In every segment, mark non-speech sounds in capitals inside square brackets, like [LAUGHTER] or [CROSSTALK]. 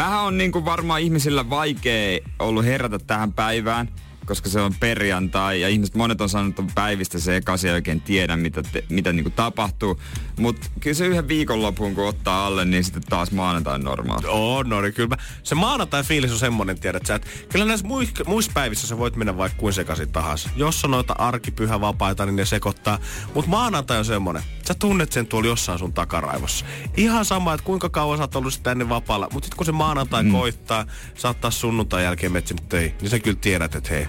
Vähän on niin kuin varmaan ihmisillä vaikea ollut herätä tähän päivään, koska se on perjantai ja ihmiset monet on sanonut että on päivistä sekaisin ja oikein tiedä, mitä, te, mitä niin kuin tapahtuu. Mutta kyllä se yhden viikonlopun kun ottaa alle, niin sitten taas maanantai on normaali. On, no niin kyllä. Mä, se maanantai fiilis on semmonen, tiedät sä, että kyllä näissä muissa, muissa päivissä sä voit mennä vaikka kuin sekaisin tahansa. Jos on noita arkipyhä vapaita, niin ne sekoittaa. Mutta maanantai on semmonen, sä tunnet sen tuolla jossain sun takaraivossa. Ihan sama, että kuinka kauan sä oot ollut sitä ennen vapaalla. Mutta sitten kun se maanantai mm. koittaa, saattaa sunnuntai jälkeen metsin töihin, niin sä kyllä tiedät, että hei,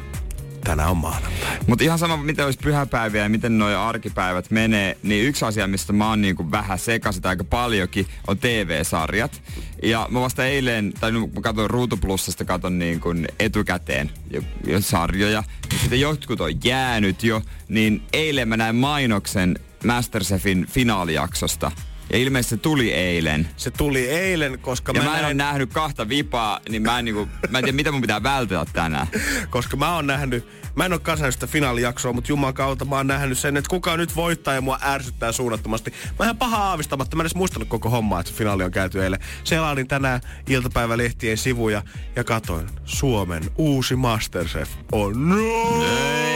tänään on maanantai. Mutta ihan sama, miten olisi pyhäpäiviä ja miten nuo arkipäivät menee, niin yksi asia, mistä mä oon niinku vähän sekaisin aika paljonkin, on TV-sarjat. Ja mä vasta eilen, tai mä katsoin Ruutuplussasta, katon niin kuin etukäteen jo, jo sarjoja. Ja sitten jotkut on jäänyt jo, niin eilen mä näin mainoksen Masterchefin finaalijaksosta. Ja ilmeisesti se tuli eilen. Se tuli eilen, koska Ja mä, mä en ole nähnyt kahta vipaa, niin mä en, niinku, mä en tiedä, mitä mun pitää vältellä tänään. koska mä oon nähnyt, mä en ole kasannut sitä finaalijaksoa, mutta juman kautta mä oon nähnyt sen, että kuka nyt voittaa ja mua ärsyttää suunnattomasti. Mä ihan paha aavistamatta, mä en edes muistanut koko hommaa, että se finaali on käyty eilen. Selailin tänään iltapäivälehtien sivuja ja katoin, Suomen uusi Masterchef on no!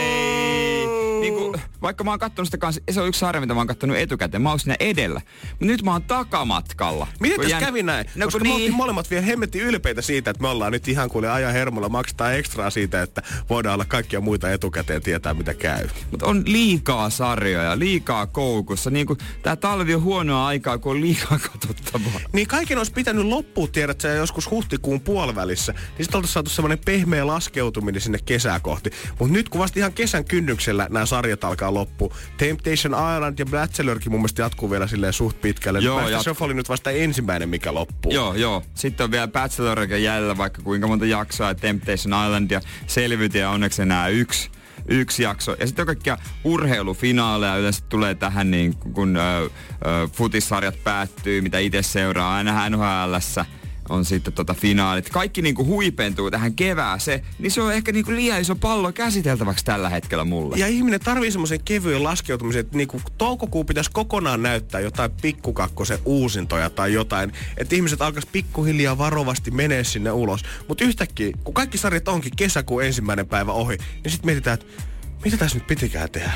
Vaikka mä oon kattonut sitä kanssa, se on yksi sarja, mitä mä oon kattonut etukäteen. Mä oon siinä edellä. Mutta nyt mä oon takamatkalla. Miten tässä jään- kävi näin? No Koska kun me oltiin niin. molemmat vielä hemmetti ylpeitä siitä, että me ollaan nyt ihan kuule ajan hermolla, maksetaan ekstraa siitä, että voidaan olla kaikkia muita etukäteen tietää, mitä käy. Mutta on liikaa sarjoja, liikaa koukussa. Niinku, tää talvi on huonoa aikaa, kun on liikaa katsottavaa. Niin kaiken olisi pitänyt loppua, tiedät sä, joskus huhtikuun puolivälissä. Niin sitten oltaisiin saatu semmoinen pehmeä laskeutuminen sinne kesää kohti. Mutta nyt kun vasta ihan kesän kynnyksellä nämä sarjat alkaa loppu. Temptation Island ja Bachelorkin mun mielestä jatkuu vielä silleen suht pitkälle. Joo, Joo, jat- se oli nyt vasta ensimmäinen, mikä loppuu. Joo, joo. Sitten on vielä Bachelor jäljellä vaikka kuinka monta jaksoa, ja Temptation Island ja Selviytyjä ja onneksi enää yksi yksi jakso. Ja sitten on kaikkia urheilufinaaleja yleensä tulee tähän, niin kun ö, ö, futissarjat päättyy, mitä itse seuraa aina NHLssä on sitten tota finaalit. Kaikki niinku huipentuu tähän kevääseen, niin se on ehkä niinku liian iso pallo käsiteltäväksi tällä hetkellä mulle. Ja ihminen tarvii semmoisen kevyen laskeutumisen, että niinku toukokuu pitäisi kokonaan näyttää jotain pikkukakkosen uusintoja tai jotain. Että ihmiset alkaisi pikkuhiljaa varovasti menee sinne ulos. Mutta yhtäkkiä, kun kaikki sarjat onkin kesäkuun ensimmäinen päivä ohi, niin sitten mietitään, että mitä tässä nyt pitikään tehdä?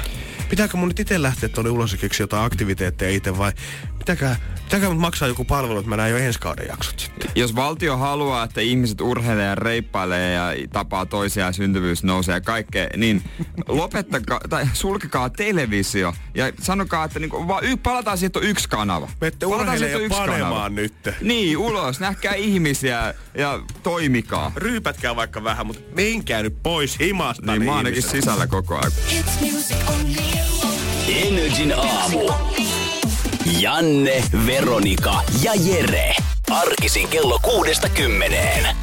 Pitääkö mun nyt itse lähteä tuonne ulos ja keksiä jotain aktiviteetteja itse vai pitääkö, pitääkö mut maksaa joku palvelu, että mä näen jo ensi kauden jaksot sitten? Jos valtio haluaa, että ihmiset urheilee ja reippailee ja tapaa toisiaan ja syntyvyys nousee ja kaikkea, niin lopettakaa tai sulkekaa televisio ja sanokaa, että niinku, vaan y- palataan siihen, että on yksi kanava. Mette ja yksi panemaan nyt. Niin, ulos. Nähkää ihmisiä ja toimikaa. Ryypätkää vaikka vähän, mutta menkää nyt pois himasta. Niin mä oon ainakin sisällä koko ajan. Energin aamu. Janne, Veronika ja Jere. Arkisin kello kuudesta kymmeneen.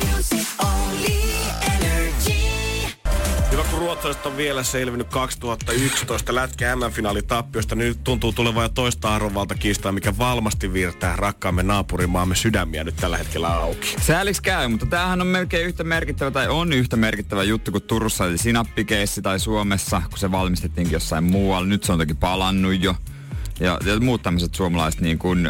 Hyvä, kun ruotsalaiset on vielä selvinnyt 2011 lätkä M-finaalitappiosta. Nyt tuntuu tulevan jo toista arvovaltakiistaa, mikä valmasti virtää rakkaamme naapurimaamme sydämiä nyt tällä hetkellä auki. Sääliksi käy, mutta tämähän on melkein yhtä merkittävä tai on yhtä merkittävä juttu kuin Turussa eli sinappikeissi tai Suomessa, kun se valmistettiinkin jossain muualla. Nyt se on toki palannut jo. Ja, ja muut tämmöiset suomalaiset niin kuin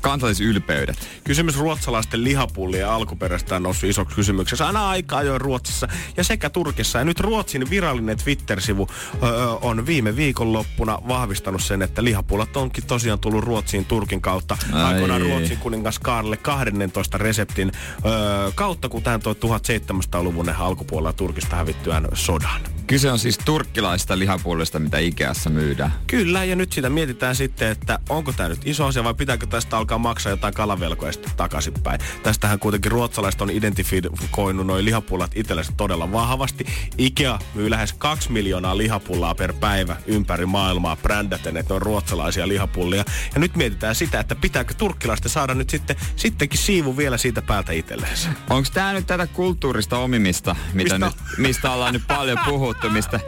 kansallisylpeydet. Kysymys ruotsalaisten lihapullien alkuperästä on noussut isoksi kysymykseksi aina aika ajoin Ruotsissa ja sekä Turkissa. Ja nyt Ruotsin virallinen Twitter-sivu öö, on viime viikonloppuna vahvistanut sen, että lihapullat onkin tosiaan tullut Ruotsiin Turkin kautta. Ai. Aikoinaan Ruotsin kuningas Kaarle 12 reseptin öö, kautta, kun tähän toi 1700-luvun alkupuolella Turkista hävittyään sodan. Kyse on siis turkkilaista lihapuolesta, mitä Ikeassa myydään. Kyllä, ja nyt sitä mietitään sitten, että onko tämä nyt iso asia vai pitääkö tästä alkaa maksaa jotain kalavelkoja sitten takaisinpäin. Tästähän kuitenkin ruotsalaiset on identifikoinut noin lihapullat itsellensä todella vahvasti. Ikea myy lähes 2 miljoonaa lihapullaa per päivä ympäri maailmaa brändäten, että ne on ruotsalaisia lihapullia. Ja nyt mietitään sitä, että pitääkö turkkilaisten saada nyt sitten sittenkin siivu vielä siitä päältä itsellensä. Onko tämä nyt tätä kulttuurista omimista, mitä Mistä? nyt, mistä ollaan nyt paljon puhuttu, mistä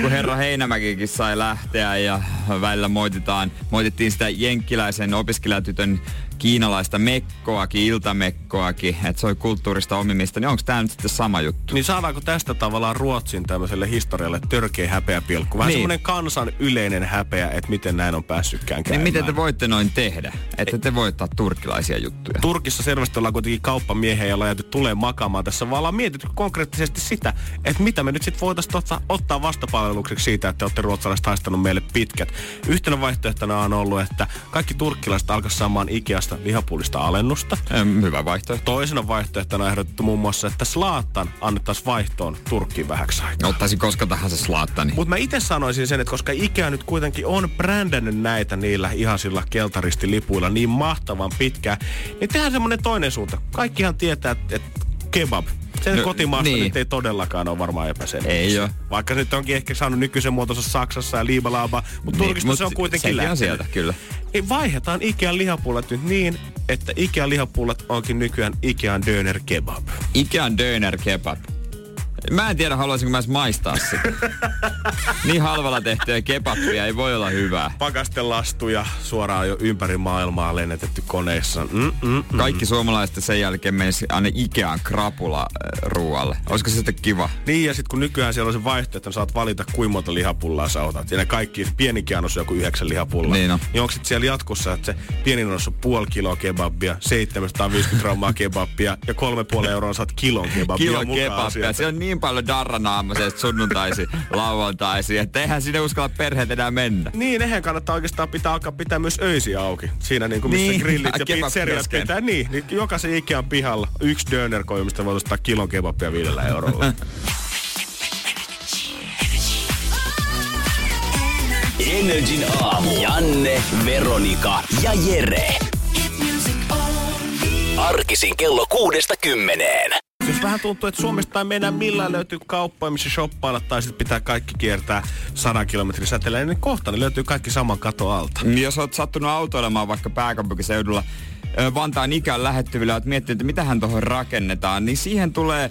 kun herra Heinämäkikin sai lähteä ja välillä moititaan, moitittiin sitä jenkkiläisen opiskelijatytön kiinalaista mekkoakin, iltamekkoakin, että se oli kulttuurista omimista, niin onko tämä nyt sitten sama juttu? Niin saadaanko tästä tavallaan Ruotsin tämmöiselle historialle törkeä häpeäpilkku? Vähän Niin. niin. semmoinen kansan yleinen häpeä, että miten näin on päässytkään Niin käymään. miten te voitte noin tehdä, että te voitte ottaa turkkilaisia juttuja? Turkissa selvästi ollaan kuitenkin kauppamiehiä, joilla jääty tulee makaamaan tässä, vaan ollaan mietitty konkreettisesti sitä, että mitä me nyt sitten voitaisiin ottaa, ottaa vastapalvelukseksi siitä, että olette ruotsalaiset haistanut meille pitkät. Yhtenä vaihtoehtona on ollut, että kaikki turkkilaiset alkaisivat saamaan Ikeasta lihapullista alennusta. Ähm, hyvä vaihtoehto. Toisena vaihtoehtona on ehdotettu muun muassa, että Slaattan annettaisiin vaihtoon Turkkiin vähäksi aikaa. Ottaisin koska tahansa slaattani. Mutta mä itse sanoisin sen, että koska Ikea nyt kuitenkin on brändännyt näitä niillä ihasilla keltaristilipuilla niin mahtavan pitkään, niin tehdään semmonen toinen suunta. Kaikkihan tietää, että et kebab, sen No, no, kotimaasta niin. nyt ei todellakaan ole varmaan epäselvä. Ei oo. Vaikka se nyt onkin ehkä saanut nykyisen muotonsa Saksassa ja liibalaaba, mutta Turkista Niin, mut se on kuitenkin lähtenyt. sieltä, kyllä. Niin vaihdetaan Ikean lihapullat nyt niin, että Ikean lihapullat onkin nykyään Ikean döner kebab. Ikean döner kebab. Mä en tiedä, haluaisinko mä edes maistaa sitä. [LAUGHS] niin halvalla tehtyä kebabia ei voi olla hyvää. Pakastelastuja suoraan jo ympäri maailmaa lennetetty koneissa. Mm, mm, mm. Kaikki suomalaiset sen jälkeen menisi aina Ikean krapula äh, ruualle. Olisiko se sitten kiva? Niin, ja sitten kun nykyään siellä on se vaihtoehto, että saat valita kuinka monta lihapullaa sä otat. Ja ne kaikki, pienikin annos joku yhdeksän lihapullaa. Niin on. Niin onko sitten siellä jatkossa, että se pienin annos on puoli kiloa kebabia, 750 grammaa kebabia ja kolme puoli euroa saat kilon kebabia Kilo mukaan kebabia. sieltä. Se on niin paljon darranaamaisia sunnuntaisi, [LAUGHS] lauantaisi, että eihän sinne uskalla perheet enää mennä. Niin, eihän kannattaa oikeastaan pitää alkaa pitää myös öisiä auki. Siinä niin kuin missä Niin, niin, grillit ja pizzeriat pitää. Niin, niin jokaisen Ikean pihalla yksi dönerkoi, mistä voit ostaa kilon kebabia viidellä eurolla. [LAUGHS] Energin aamu. Janne, Veronika ja Jere. Arkisin kello kuudesta kymmeneen. Jos vähän tuntuu, että Suomesta ei mennä millään löytyy kauppoja, missä shoppailla tai sitten pitää kaikki kiertää 100 kilometrin säteellä, niin kohta ne löytyy kaikki saman kato alta. Niin Jos oot sattunut autoilemaan vaikka pääkaupunkiseudulla Vantaan ikään lähettyvillä, että miettii, että mitähän tuohon rakennetaan, niin siihen tulee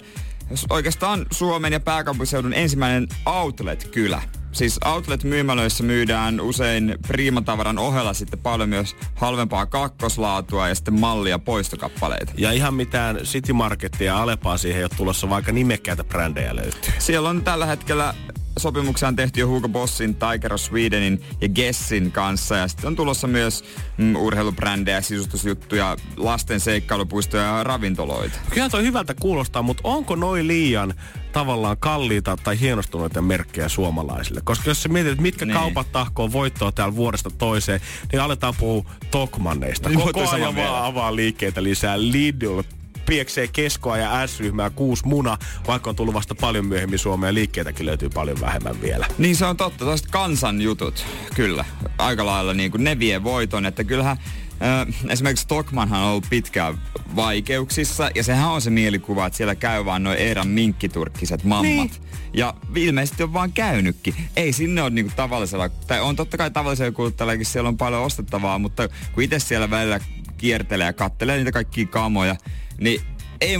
oikeastaan Suomen ja pääkaupunkiseudun ensimmäinen outlet-kylä. Siis outlet-myymälöissä myydään usein priimatavaran ohella sitten paljon myös halvempaa kakkoslaatua ja sitten mallia poistokappaleita. Ja ihan mitään City Marketia ja Alepaa siihen ei ole tulossa, vaikka nimekkäitä brändejä löytyy. Siellä on tällä hetkellä sopimuksia on tehty jo Hugo Bossin, Tiger of Swedenin ja Gessin kanssa. Ja sitten on tulossa myös mm, urheilubrändejä, sisustusjuttuja, lasten seikkailupuistoja ja ravintoloita. Kyllä toi hyvältä kuulostaa, mutta onko noin liian tavallaan kalliita tai hienostuneita merkkejä suomalaisille? Koska jos sä mietit, että mitkä Niin. kaupat tahkoo voittoa täällä vuodesta toiseen, niin aletaan puhua Tokmanneista. Niin, Koko ajan vaan avaa liikkeitä lisää. Lidl, pieksee keskoa ja S-ryhmää, kuusi muna, vaikka on tullut vasta paljon myöhemmin Suomeen. Liikkeitäkin löytyy paljon vähemmän vielä. Niin se on totta, toiset kansan jutut, kyllä. Aika lailla niin kuin ne vie voiton, että kyllähän äh, esimerkiksi Stockmanhan on ollut pitkään vaikeuksissa ja sehän on se mielikuva, että siellä käy vaan noin Eeran minkkiturkkiset mammat. Niin. Ja ilmeisesti on vaan käynytkin. Ei sinne ole niinku tavallisella, tai on totta kai tavallisella kuluttajallakin siellä on paljon ostettavaa, mutta kun itse siellä välillä kiertelee ja kattelee niitä kaikkia kamoja, niin ei,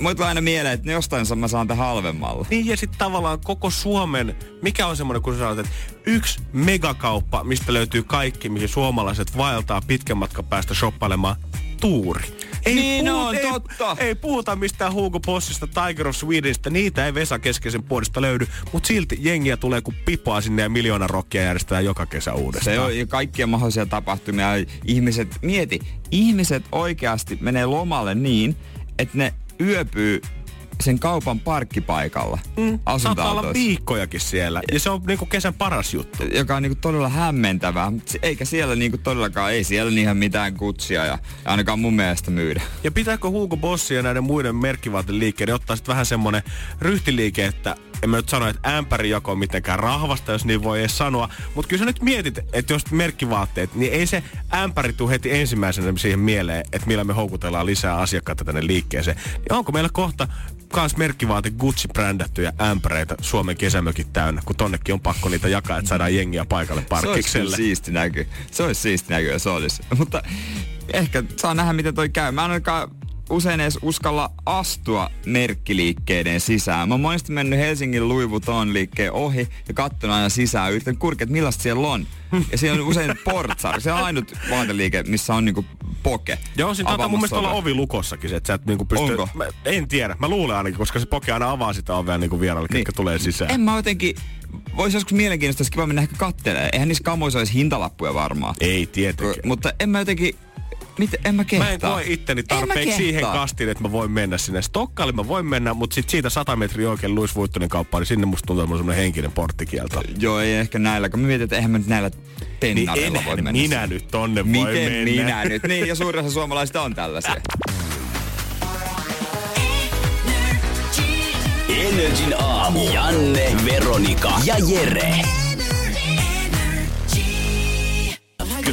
mulla tulee aina mieleen, että jostain mä saan tämän halvemmalla. Niin ja sitten tavallaan koko Suomen, mikä on semmoinen, kun sä sanot, että yksi megakauppa, mistä löytyy kaikki, mihin suomalaiset vaeltaa pitkän matkan päästä shoppailemaan, tuuri. Niin on, ei, totta. Ei puhuta mistään Hugo Bossista, Tiger of Swedenista, niitä ei Vesa keskeisen puolesta löydy, mutta silti jengiä tulee kuin pipoa sinne ja miljoona rokkia järjestetään joka kesä uudestaan. Se on ja kaikkia mahdollisia tapahtumia. Ihmiset, mieti, ihmiset oikeasti menee lomalle niin, että ne yöpyy sen kaupan parkkipaikalla mm, Saattaa olla viikkojakin siellä ja se on niinku kesän paras juttu. joka on niinku todella hämmentävää. Eikä siellä niinku todellakaan, ei siellä ihan mitään kutsia ja ainakaan mun mielestä myydä. Ja pitääkö Hugo Bossi ja näiden muiden merkkivaateliikkeiden ottaa sitten vähän semmonen ryhtiliike, että en mä nyt sano, että ämpäri joko on mitenkään rahvasta, jos niin voi edes sanoa. Mutta kyllä sä nyt mietit, että jos merkkivaatteet, niin ei se ämpäri tuu heti ensimmäisenä siihen mieleen, että millä me houkutellaan lisää asiakkaita tänne liikkeeseen. Niin onko meillä kohta kans merkkivaate Gucci-brändättyjä ämpäreitä Suomen kesämökit täynnä, kun tonnekin on pakko niitä jakaa, että saadaan jengiä paikalle Se olisi parkkikselle. siisti näky. Se olisi siisti näky, jos olisi. Mutta ehkä saa nähdä, miten toi käy. Mä en ainakaan usein edes uskalla astua merkkiliikkeiden sisään. Mä oon monesti mennyt Helsingin Louis Vuitton liikkeen ohi ja katsonut aina sisään yritän kurkia, että millaista siellä on. Ja siellä on usein [LAUGHS] portsari. Se on ainut vaateliike, missä on niinku poke. Joo, siinä taitaa mun mielestä olla ovi lukossakin, että sä et niinku pysty... Onko? Mä, en tiedä, mä luulen ainakin, koska se poke aina avaa sitä ovea niinku vieraille, niin. ketkä tulee sisään. En mä jotenkin... Voisi joskus mielenkiintoista, olisi kiva mennä ehkä kattelee. Eihän niissä kamoissa olisi hintalappuja varmaan. Ei tietenkään. Mutta en mä jotenkin... Miten, en mä kehtaa. Mä en koe itteni tarpeeksi siihen kastiin, että mä voin mennä sinne. Stokkalle mä voin mennä, mutta sit siitä 100 metriä oikein Louis Vuittonin kauppaan, niin sinne musta tuntuu, semmonen henkinen porttikielto. Joo, ei ehkä näillä, kun mä mietin, että eihän mä nyt näillä Niin pennareilla voi mennä. minä nyt tonne voi Miten mennä. minä nyt? Niin, ja suurin osa suomalaisista on tällaisia. Energin aamu. Janne, Veronika ja Jere.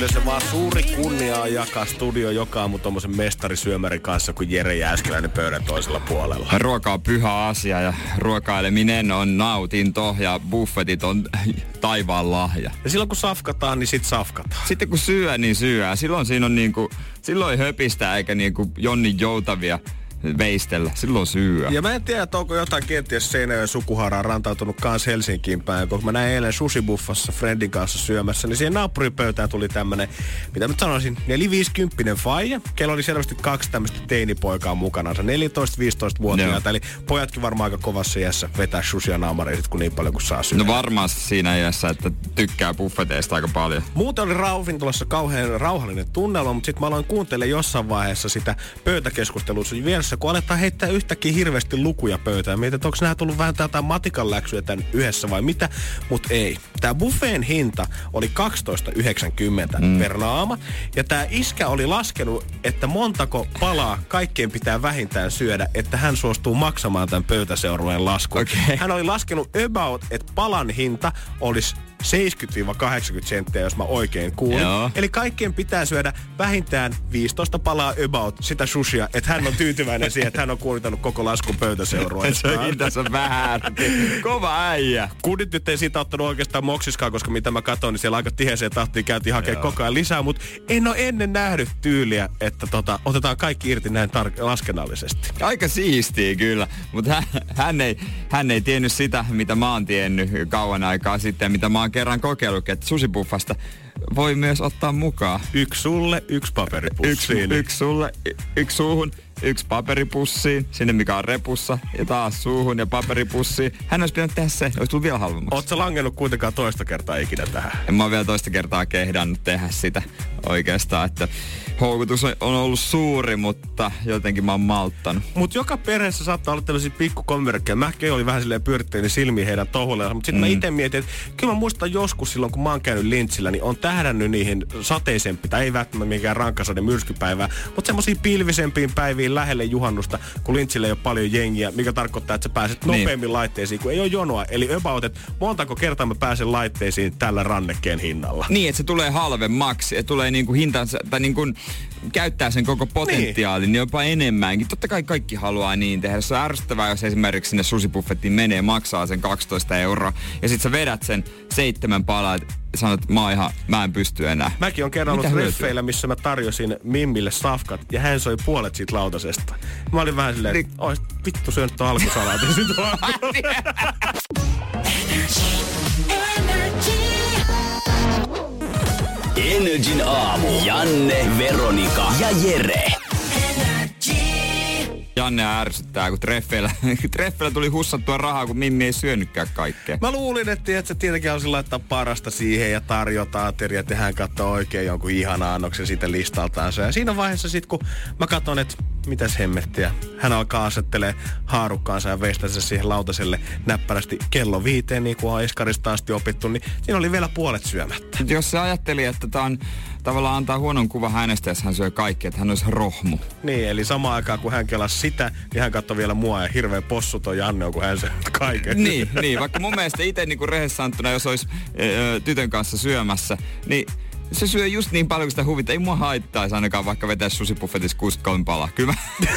Kyllä se vaan suuri kunnia on jakaa studio joka aamu tommosen mestarisyömärin kanssa, kun Jere Jääskeläinen pöydän toisella puolella. Ruoka on pyhä asia ja ruokaileminen on nautinto ja buffetit on taivaan lahja. Ja silloin kun safkataan, niin sit safkataan. Sitten kun syö, niin syö. Silloin siinä on niinku, silloin ei höpistä eikä niinku Jonni joutavia veistellä. Silloin syö. Ja mä en tiedä, että onko jotain kenties Seinäjoen sukuharaan rantautunut kans Helsinkiin päin. Kun mä näin eilen susibuffassa Friendin kanssa syömässä, niin siihen naapuripöytään tuli tämmönen, mitä mä sanoisin, 450 faija. Kello oli selvästi kaksi tämmöistä teinipoikaa mukana, 14-15-vuotiaita. Eli pojatkin varmaan aika kovassa iässä vetää susia naamareja sit, kun niin paljon kuin saa syödä. No varmasti siinä iässä, että tykkää buffeteista aika paljon. Muuten oli Rauvintolassa kauhean rauhallinen tunnelma, mutta sitten mä aloin kuuntelemaan jossain vaiheessa sitä pöytäkeskustelua siinä vieressä, kun aletaan heittää yhtäkkiä hirveästi lukuja pöytään. Mietin, että onko nämä tullut vähän jotain matikan läksyjä tän yhdessä vai mitä, mutta ei. Tämä buffeen hinta oli 12,90 mm. per naama, ja tämä iskä oli laskenut, että montako palaa kaikkien pitää vähintään syödä, että hän suostuu maksamaan tämän pöytäseurueen laskun. Okei. Hän oli laskenut about, että palan hinta olisi 70-80 senttiä, jos mä oikein kuulin. Joo. Eli kaikkien pitää syödä vähintään 15 palaa about sitä sushia, että hän on tyytyväinen siihen, että hän on kuulittanut koko laskun pöytäseurueesta. [LAUGHS] Se on hintansa vähän. Kova äijä. Kundit nyt ei siitä ottanut oikeastaan moksiskaan, koska mitä mä katsoin, niin siellä aika tiheeseen tahtiin käytiin hakemaan koko ajan lisää, mutta en ole ennen nähnyt tyyliä, että tota, otetaan kaikki irti näin tar- laskennallisesti. Aika siistiä kyllä, mutta hän, hän, ei, hän ei tiennyt sitä, mitä mä oon tiennyt kauan aikaa sitten, mitä mä oon kerran kokeillut, että susipuffasta voi myös ottaa mukaan. Yksi sulle, yksi paperipussi. Yksi, yksi sulle, y- yksi suuhun, yksi paperipussiin, sinne mikä on repussa, ja taas suuhun ja paperipussiin. Hän olisi pitänyt tehdä se, olisi tullut vielä halvemmaksi. Sä langennut kuitenkaan toista kertaa ikinä tähän? En mä vielä toista kertaa kehdannut tehdä sitä oikeastaan, että houkutus on ollut suuri, mutta jotenkin mä oon malttanut. Mutta joka perheessä saattaa olla tällaisia pikkukommerkkeja. Mäkin oli vähän silleen pyörittelin silmiä heidän touhulle. Mutta sitten mm. mä itse mietin, että kyllä mä muistan joskus silloin, kun mä oon käynyt lintsillä, niin on tähdännyt niihin sateisempi, tai ei välttämättä mikään rankkasade myrskypäivää, mutta semmoisiin pilvisempiin päiviin lähelle juhannusta, kun lintsillä ei ole paljon jengiä, mikä tarkoittaa, että sä pääset Niin. nopeammin laitteisiin, kun ei ole jonoa. Eli about, että montako kertaa mä pääsen laitteisiin tällä rannekkeen hinnalla. Niin, että se tulee halvemmaksi, että tulee niinku hintansa, tai niinku käyttää sen koko potentiaalin, niin jopa enemmänkin. Totta kai kaikki haluaa niin tehdä. Se on ärsyttävää, jos esimerkiksi sinne susibuffettiin menee, maksaa sen 12 euroa, ja sit sä vedät sen seitsemän palaa, sanot, että mä, oon ihan, mä en pysty enää. Mäkin on kerran Mitä ollut hyötyä? treffeillä, missä mä tarjosin Mimmille safkat ja hän soi puolet siitä lautasesta. Mä olin vähän silleen, että ois vittu syönyt tuon alkusalaatin [LAUGHS] [LAUGHS] Energin aamu. Janne, Veronika ja Jere. Janne ärsyttää, kun treffeillä, [LAUGHS] treffeillä tuli hussattua rahaa, kun Mimmi ei syönytkään kaikkea. Mä luulin, että, se tietenkin halusi laittaa parasta siihen ja tarjota ateria, että hän katsoo oikein jonkun ihanan annoksen siitä listaltaansa. Ja siinä vaiheessa sitten, kun mä katson, että mitäs hemmettiä. Hän alkaa asettelee haarukkaansa ja veistää se siihen lautaselle näppärästi kello viiteen, niin kuin on Eskarista asti opittu, niin siinä oli vielä puolet syömättä. Jos se ajatteli, että tämä on tavallaan antaa huonon kuva hänestä, jos hän syö kaikki, että hän olisi rohmu. Niin, eli samaan aikaan kun hän kelasi sitä, niin hän katsoi vielä mua ja hirveä possu toi Janne kun hän se kaiken. niin, niin, vaikka mun mielestä itse niin rehessä jos olisi ö, tytön kanssa syömässä, niin se syö just niin paljon kuin sitä huvittaa. Ei mua haittaisi ainakaan vaikka vetää susipuffetissa 63 palaa. Kyllä mä,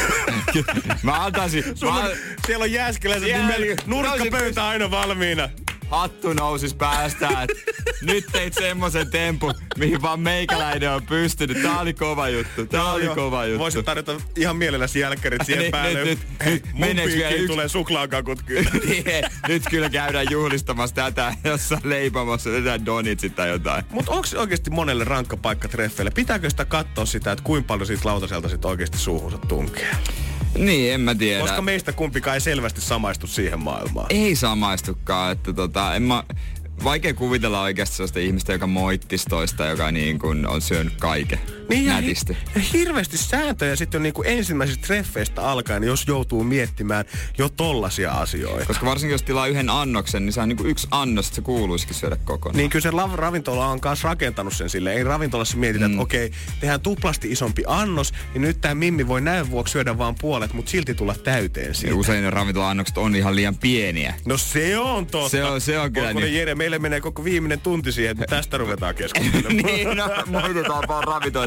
[LAUGHS] mä antaisin. Sulla, mä, siellä on jääskeläiset, niin nurkkapöytä aina valmiina hattu nousis päästä, että nyt teit semmoisen tempun, mihin vaan meikäläinen on pystynyt. Tää oli kova juttu, tää no, oli kova juttu. Voisit tarjota ihan mielelläsi jälkkärit siihen nyt, päälle. Nyt, nyt, nyt vielä yksi... tulee suklaakakut kyllä. [LAUGHS] Niin, nyt kyllä käydään juhlistamassa tätä jossain leipomassa tätä donitsit tai jotain. Mutta onko se oikeasti monelle rankka paikka treffeille? Pitääkö sitä katsoa sitä, että kuinka paljon siitä lautaselta sit oikeasti suuhunsa tunkee? Niin, en mä tiedä. Koska meistä kumpikaan ei selvästi samaistu siihen maailmaan. Ei samaistukaan, että tota, en mä, vaikea kuvitella oikeasti sellaista ihmistä, joka moittisi toista, joka niin kuin on syönyt kaiken niin nätisti. Ja, hi- ja hirveästi sääntöjä sitten on niin kuin ensimmäisistä treffeistä alkaen, jos joutuu miettimään jo tollasia asioita. Koska varsinkin jos tilaa yhden annoksen, niin se on niin kuin yksi annos, että se kuuluisikin syödä kokonaan. Niin kyllä se la- ravintola on myös rakentanut sen sille. Ei ravintolassa mietitä, mm. että okei, tehdään tuplasti isompi annos, niin nyt tämä Mimmi voi näin vuoksi syödä vain puolet, mutta silti tulla täyteen siitä. Ja usein ne ravintola-annokset on ihan liian pieniä. No se on totta. Se on, se on kyllä niin. Jere, meille menee koko viimeinen tunti siihen, että tästä ruvetaan [LAUGHS] keskustelemaan. niin, no, vaan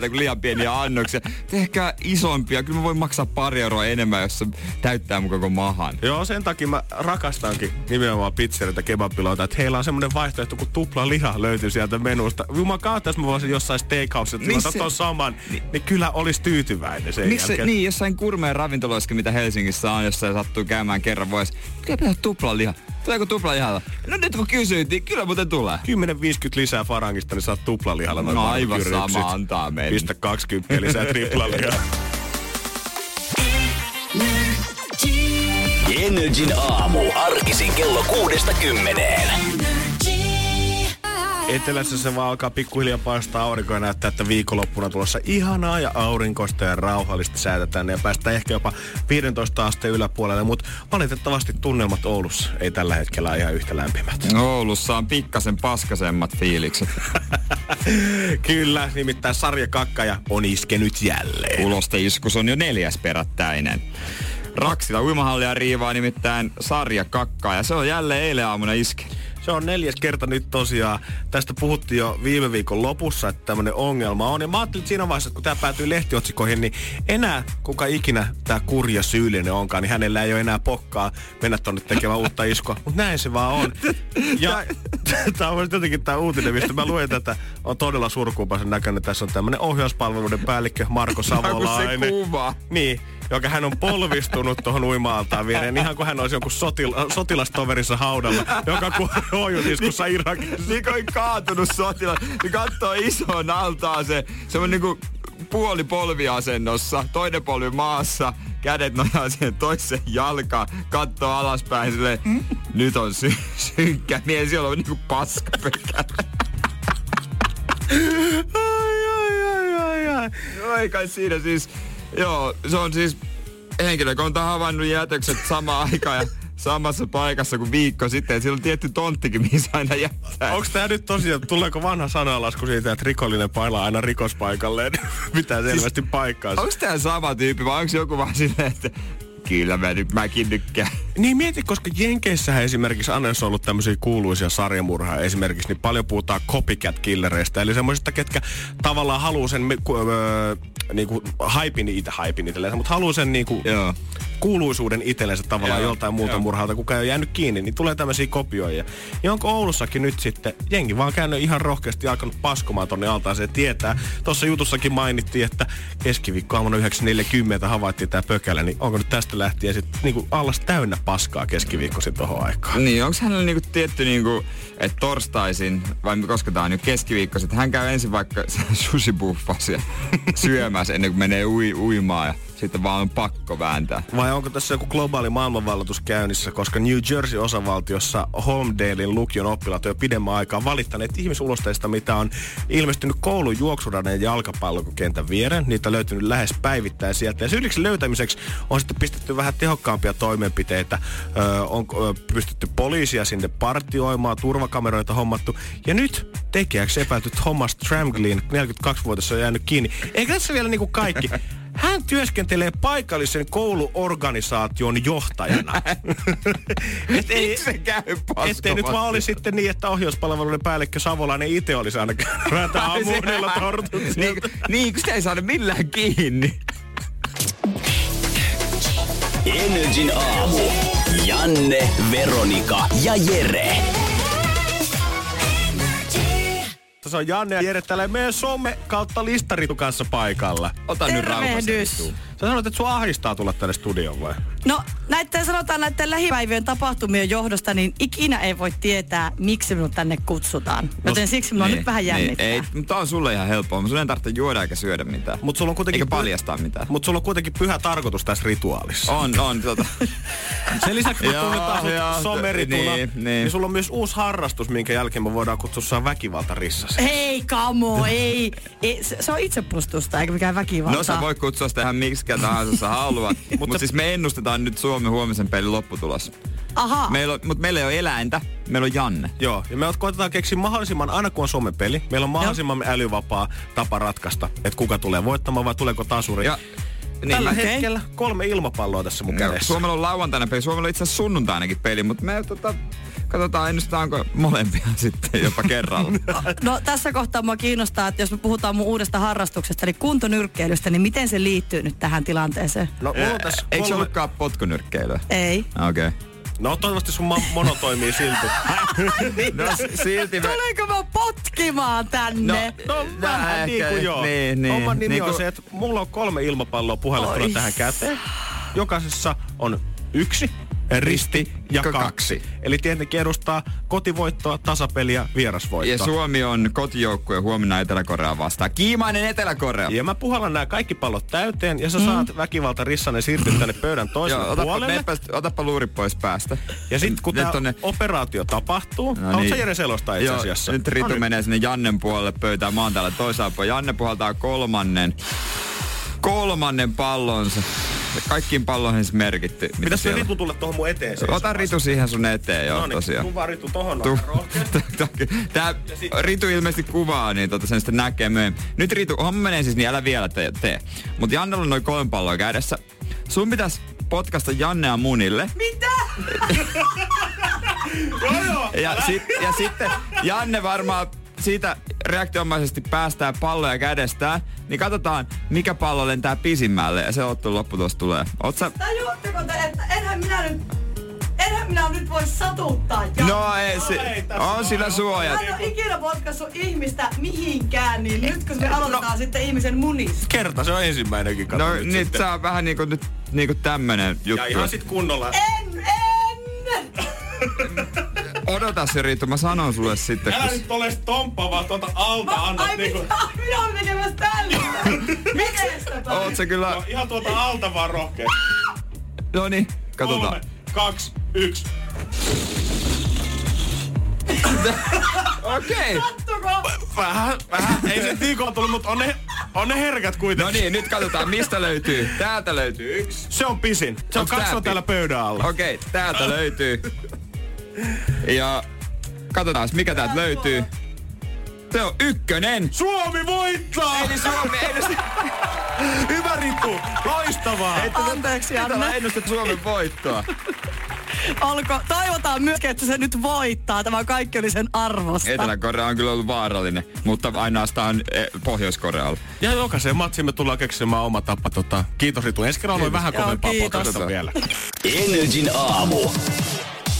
ravintoita kuin liian pieniä annoksia. Tehkää isompia. Kyllä mä voin maksaa pari euroa enemmän, jos se täyttää mun koko mahan. Joo, sen takia mä rakastankin nimenomaan pizzeria kebabiloita, että heillä on semmoinen vaihtoehto kuin tupla liha löytyy sieltä menusta. Juman kautta, jos mä voisin jossain steakhouse, että mä ton saman, niin, niin kyllä olisi tyytyväinen sen Missä, jälkeen. Niin, jossain kurmeen ravintoloissa, mitä Helsingissä on, jossa sattuu käymään kerran vuodessa. Kyllä pitää tupla liha. Tuleeko tuplalihala? No nyt kun kysyit, niin kyllä muuten tulee. 10-50 lisää farangista, niin saat tuplalihalla. No aivan sama, antaa mennä. Pistä 20 lisää triplalihaa. Energin aamu. Arkisin kello kuudesta kymmeneen. Etelässä se vaan alkaa pikkuhiljaa paistaa aurinko ja näyttää, että viikonloppuna tulossa ihanaa ja aurinkoista ja rauhallista säätä tänne ja päästään ehkä jopa 15 asteen yläpuolelle, mutta valitettavasti tunnelmat Oulussa ei tällä hetkellä ihan yhtä lämpimät. Oulussa on pikkasen paskasemmat fiilikset. [LAUGHS] Kyllä, nimittäin sarjakakkaja on iskenyt jälleen. Ulosteiskus on jo neljäs perättäinen. Raksila uimahallia riivaa nimittäin sarjakakkaa ja se on jälleen eilen aamuna iskenyt. Se on neljäs kerta nyt tosiaan. Tästä puhuttiin jo viime viikon lopussa, että tämmöinen ongelma on. Ja mä ajattelin, että siinä vaiheessa, kun tämä päätyy lehtiotsikoihin, niin enää kuka ikinä tämä kurja syyllinen onkaan, niin hänellä ei ole enää pokkaa mennä tonne tekemään uutta iskoa. Mutta näin se vaan on. Ja [LAUGHS] tämä on jotenkin tämä uutinen, mistä mä luen tätä, on todella surkuupaisen näköinen. Tässä on tämmöinen ohjauspalveluiden päällikkö Marko Savolainen. se kuva. Niin, joka hän on polvistunut tuohon uima-altaan viereen, ihan kuin hän olisi joku sotil- sotilastoverinsa haudalla, joka kuoli ohjusiskussa Irakissa. niin kuin kaatunut sotilas, niin katsoo altaan se, semmoinen niinku puoli polviasennossa, toinen polvi maassa, kädet nojaa siihen toiseen jalkaan, katsoo alaspäin sille, mm? nyt on sy- synkkä mies, siellä on niinku paska ai, ai, ai, ai, ai. No ei kai siinä siis Joo, se on siis henkilökunta havainnut jätökset samaan [LAUGHS] aikaan ja samassa paikassa kuin viikko sitten. Ja siellä on tietty tonttikin, missä aina jättää. Onko tämä nyt tosiaan, tuleeko vanha sanalasku siitä, että rikollinen pailaa aina rikospaikalleen? [LAUGHS] Pitää selvästi siis, paikkaa. Onko tämä sama tyyppi vai onko joku vaan silleen, että Kyllä mä nyt mäkin tykkään. Niin mieti, koska Jenkeissähän esimerkiksi on ollut tämmöisiä kuuluisia sarjamurhaa esimerkiksi, niin paljon puhutaan copycat-killereistä. Eli semmoisista, ketkä tavallaan haluaa sen öö, niinku, haipin itse, haipin itselleen, mutta haluaa sen niinku, Joo kuuluisuuden itsellensä tavallaan Joo, joltain muuta murhalta, kuka ei ole jäänyt kiinni, niin tulee tämmöisiä kopioja. Ja onko Oulussakin nyt sitten jengi vaan käynyt ihan rohkeasti ja alkanut paskomaan tonne se tietää. Tuossa jutussakin mainittiin, että keskiviikko aamuna 9.40 havaittiin tämä pökälä, niin onko nyt tästä lähtien sitten niinku allas täynnä paskaa keskiviikkoisin tohon aikaan? Niin, onko hänellä niinku tietty niinku että torstaisin, vai koska tää on nyt keskiviikkoiset, hän käy ensin vaikka [LAUGHS] sushibuffasia syömässä ennen kuin menee ui, uimaan ja sitten vaan on pakko vääntää. Vai onko tässä joku globaali maailmanvallatus käynnissä, koska New Jersey-osavaltiossa Holmdalein lukion oppilaat on jo pidemmän aikaa valittaneet ihmisulosteista, mitä on ilmestynyt koulun juoksuradan ja jalkapallokentän viereen. Niitä löytynyt lähes päivittäin sieltä. Ja syylliksi löytämiseksi on sitten pistetty vähän tehokkaampia toimenpiteitä. Öö, on öö, pystytty poliisia sinne partioimaan, turvakameroita hommattu. Ja nyt tekijäksi epäilty Thomas Tramglin, 42-vuotias, on jäänyt kiinni. Eikä tässä vielä niinku kaikki. Hän työskentelee paikallisen kouluorganisaation johtajana. [LAUGHS] Et ei, se käy ettei nyt vaan olisi sitten niin, että ohjauspalveluiden päällikkö Savolainen itse olisi aina räätä [LAUGHS] aamuunilla tortut. [LAUGHS] niin, niin, kun sitä ei saada millään kiinni. Energin aamu. Janne, Veronika ja Jere. Se on Janne ja Jere täällä meidän some kautta listaritu kanssa paikalla. Ota nyt rauhassa. Tervehdys. Sä sanoit, että sua ahdistaa tulla tänne studioon vai? No näiden sanotaan näiden lähipäivien tapahtumien johdosta, niin ikinä ei voi tietää, miksi minut tänne kutsutaan. Joten siksi minua nyt vähän jännittää. Niin, ei, mutta on sulle ihan helppoa. Sun ei tarvitse juoda eikä syödä mitään. Mut sulla on kuitenkin Eikä paljastaa mitään. Mutta sulla on kuitenkin pyhä tarkoitus tässä rituaalissa. On, on, tota. [LAUGHS] Sen lisäksi kun tunnetaan sut somerituna, niin, niin, niin. niin. sulla on myös uusi harrastus, minkä jälkeen me voidaan kutsua sua väkivaltarissasi. Hei, kamo, ei. ei. Se, se on itsepustusta, eikä mikään väkivaltaa. No sä voi kutsua sitä ihan miksi tahansa sä haluat. [LAUGHS] Mutta siis me ennustetaan nyt Suomen huomisen pelin lopputulos. Aha. Meillä on, mutta meillä ei ole eläintä, meillä on Janne. Joo, ja me koitetaan keksiä mahdollisimman, aina kun on somepeli, meillä on mahdollisimman älyvapaa tapa ratkaista, että kuka tulee voittamaan vai tuleeko tasuri. Ja, niin, Tällä okei. hetkellä kolme ilmapalloa tässä mun Joo, kädessä. Suomella on lauantaina peli, Suomella on itse asiassa sunnuntainakin peli, mutta me tota, katsotaan ennustetaanko molempia [LAUGHS] sitten jopa kerralla. [LAUGHS] No tässä kohtaa mua kiinnostaa, että jos me puhutaan mun uudesta harrastuksesta, eli kuntonyrkkeilystä, niin miten se liittyy nyt tähän tilanteeseen? No, mulla on tässä Eikö se kolme... ollutkaan potkunyrkkeilyä? Ei. Okei. Okay. No toivottavasti sun ma- mono toimii silti. [LAUGHS] No s- silti me... Tulinko mä potkimaan tänne? No vähän niin kuin joo. Niin, niin. Homman nimi niin on kuin- se, että mulla on kolme ilmapalloa puhellettuna Oi. tähän käteen. Jokaisessa on yksi, risti ja Ka- kaksi. kaksi. Eli tietenkin edustaa kotivoittoa, tasapeliä, vierasvoittoa. Ja Suomi on kotijoukkue huomenna Etelä-Korea vastaan. Kiimainen Etelä-Korea. Ja mä puhallan nämä kaikki pallot täyteen ja sä saat väkivalta rissanen siirtyä tänne pöydän toiselle Joo, otapa, puolelle. meepä, otapa luuri pois päästä. Ja sitten kun tämä tonne- operaatio tapahtuu, no niin. sä Jere selostaa itse Joo, asiassa? Nyt Ritu No niin. menee sinne Jannen puolelle pöytään. Mä oon täällä toisaalla puolella. Janne puhaltaa kolmannen, kolmannen pallonsa. Kaikkiin palloihin se merkitty. mitä Pitäis se Ritu tulla tuohon mun eteen Ota seisomaan? Ritu siihen sun eteen, joo, No niin, tosiaan. tuu vaan Ritu tohon Tu-. [LAUGHS] Tää Ritu ilmeisesti kuvaa, niin tota sen sitten näkee myöhemmin. Nyt Ritu, homma menee siis niin, älä vielä tee. tee. Mutta Jannella on noin kolme palloa kädessä. Sun pitäisi potkasta Jannea munille. Mitä? [LAUGHS] Ja, sit, ja sitten Janne varmaan siitä reaktiomaisesti päästää palloja kädestään, niin katsotaan, mikä pallo lentää pisimmälle ja se ottelun lopputulos tulee. Oot sä... Tajuatteko te, että enhän minä nyt, enhän minä nyt voi satuttaa Janne. No ei, se, ei, tässä on on sillä ihan- suojat. Hän on ikinä potkaissut ihmistä mihinkään, niin nyt kun me aloitetaan sitten ihmisen munista. Kerta se on ensimmäinenkin No nyt nyt sitten. on vähän niinku, nyt, niinku tämmönen juttu. Ja ihan sit kunnolla. En, en! [LAUGHS] Odota se Riitu, mä sanon sulle sitten. Älä Kun... nyt ole tompa, vaan tuota alta annat Ai niinku... mitä? [LAUGHS] Minä olen tekemässä tällaista. [LAUGHS] Miten Oot sä kyllä... No, ihan tuota alta vaan rohkeasti. [LAUGHS] No niin, katsotaan. Kolme, kaksi, yksi. Okei. Sattuko? Vähän, vähän. Ei se tiikoa tullut, mutta on ne, on ne herkät No kuitenkin. niin, nyt katsotaan mistä löytyy. Täältä löytyy yksi. Se on pisin. Se on kaksi on täällä pöydän alla. Okei, okay, täältä löytyy. Ja katsotaan, mikä täältä löytyy. Se on ykkönen. Suomi voittaa! Eli Suomi ennusti. [LAUGHS] Hyvä Ritu! Loistavaa! Anteeksi Tällä Janne. ennustat Suomen voittoa. [LAUGHS] Olko, toivotaan myöskin, että se nyt voittaa. Tämä kaikki oli sen arvosta. Etelä-Korea on kyllä ollut vaarallinen, mutta ainoastaan eh, Pohjois-Korealla. Ja jokaiseen matsiin me tullaan keksimään oma tapa. Tota, kiitos Ritu. Ensi kerralla on vähän Joo, kovempaa kiitos. vielä. Energin aamu.